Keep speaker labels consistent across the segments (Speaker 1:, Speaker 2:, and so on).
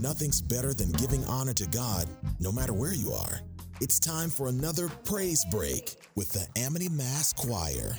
Speaker 1: Nothing's better than giving honor to God, no matter where you are. It's time for another praise break with the Amity Mass Choir.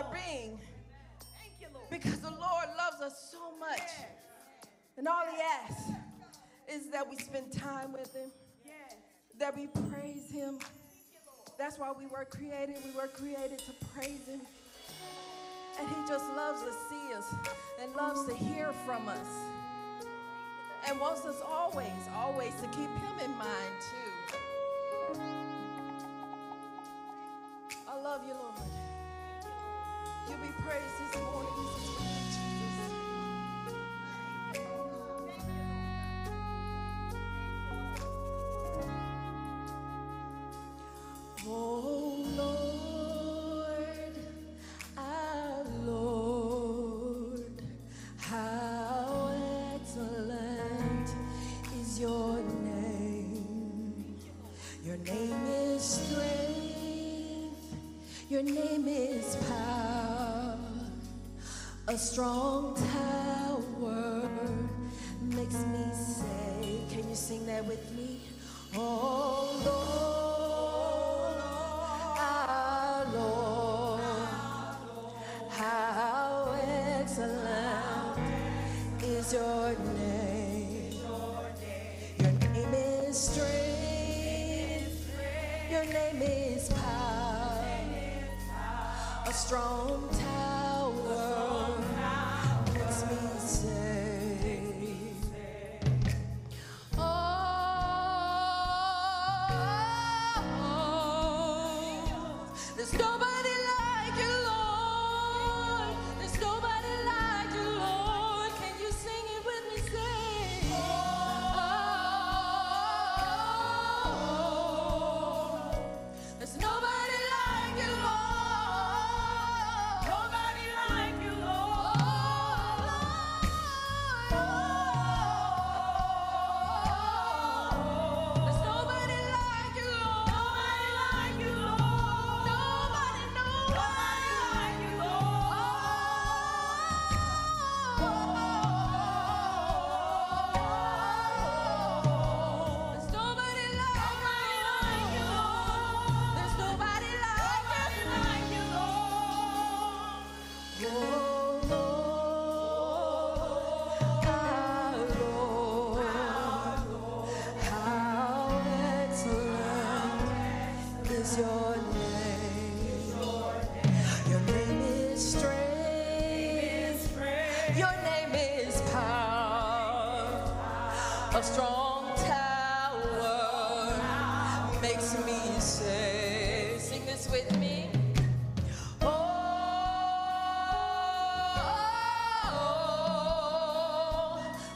Speaker 2: our
Speaker 1: being. Because the Lord loves us so much. And all He asks is that we spend time with Him, that we praise Him. That's why we were created. We were created to praise Him. And He just loves to see us and loves to hear from us. And wants us always, always to keep Him in mind, too. A strong tower makes me say, Can you sing that with me? Oh Lord, our Lord, how excellent is your name. Your name is strength, your name is power, a strong tower me say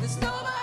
Speaker 1: There's.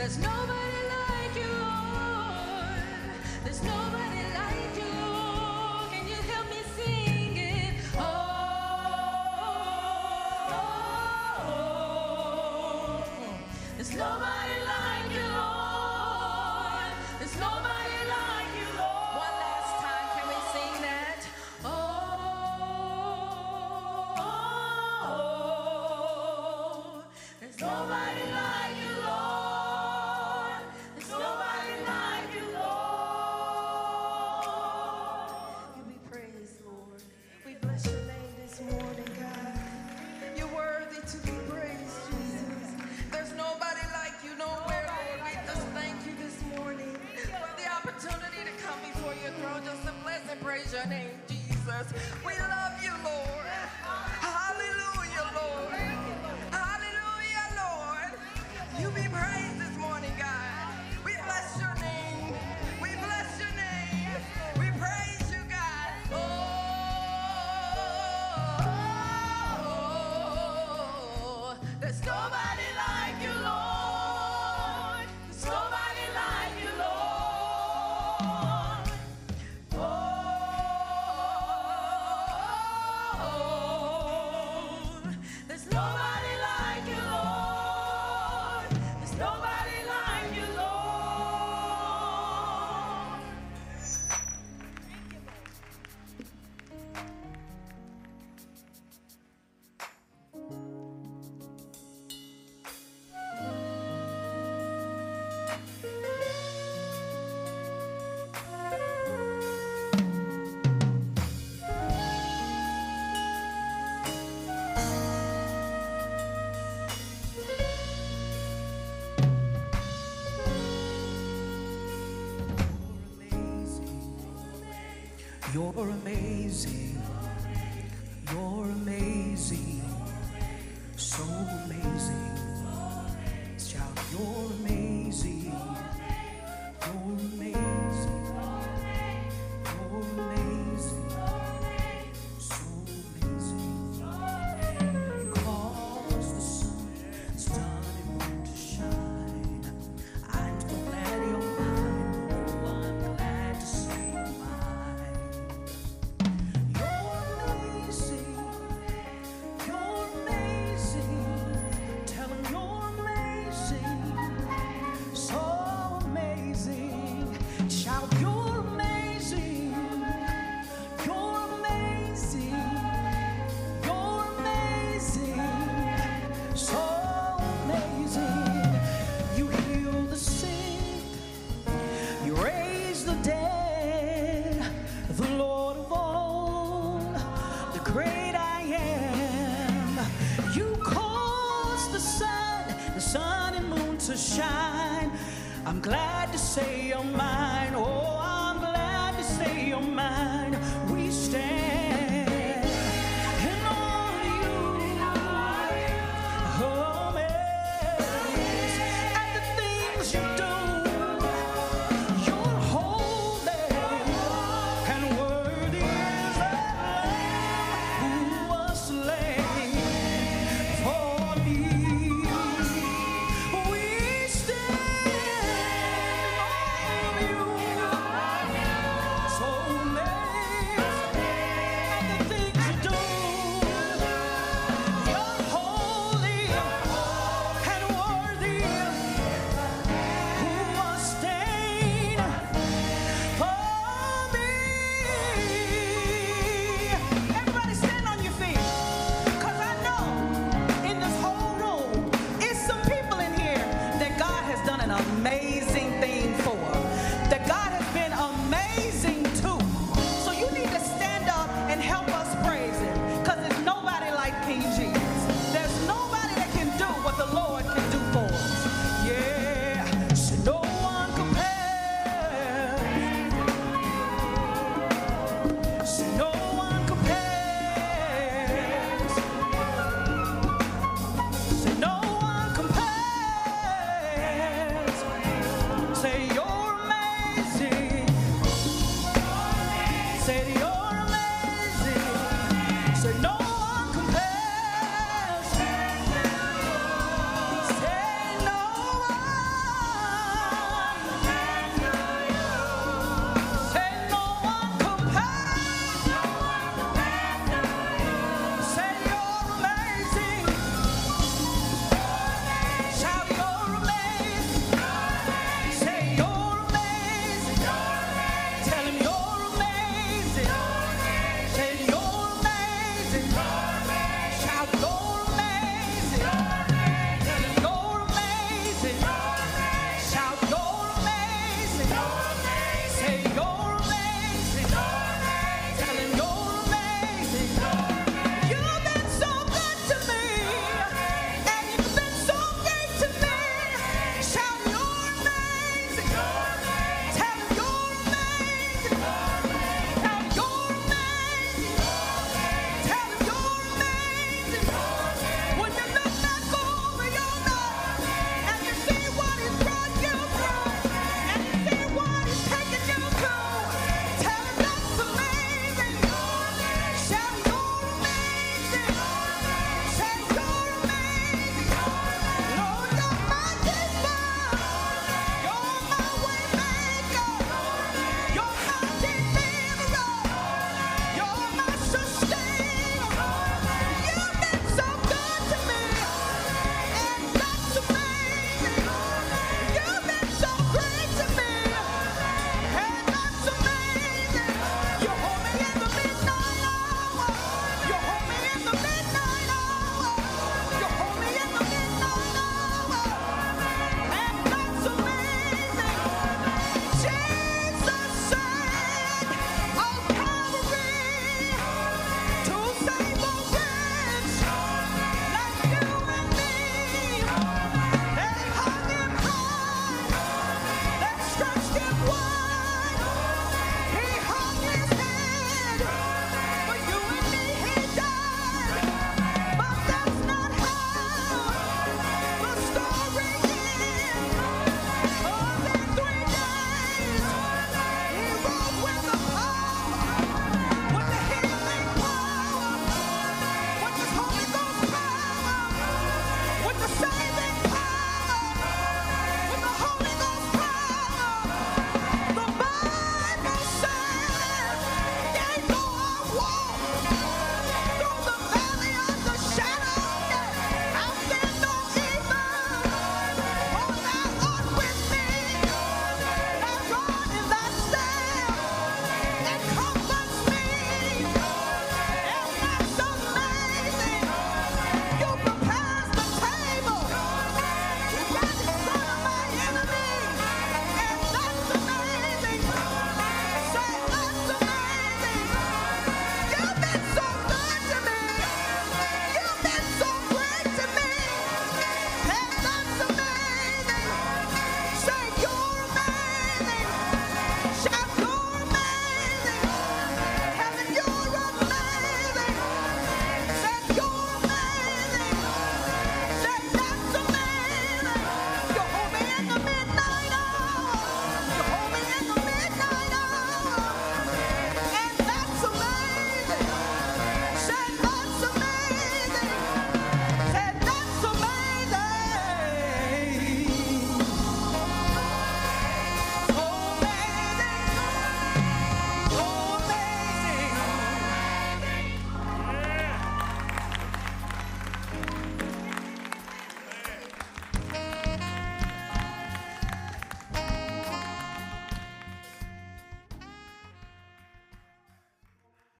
Speaker 1: There's nobody name, Jesus. We You're
Speaker 3: amazing. You're amazing. So amazing. Shout, you're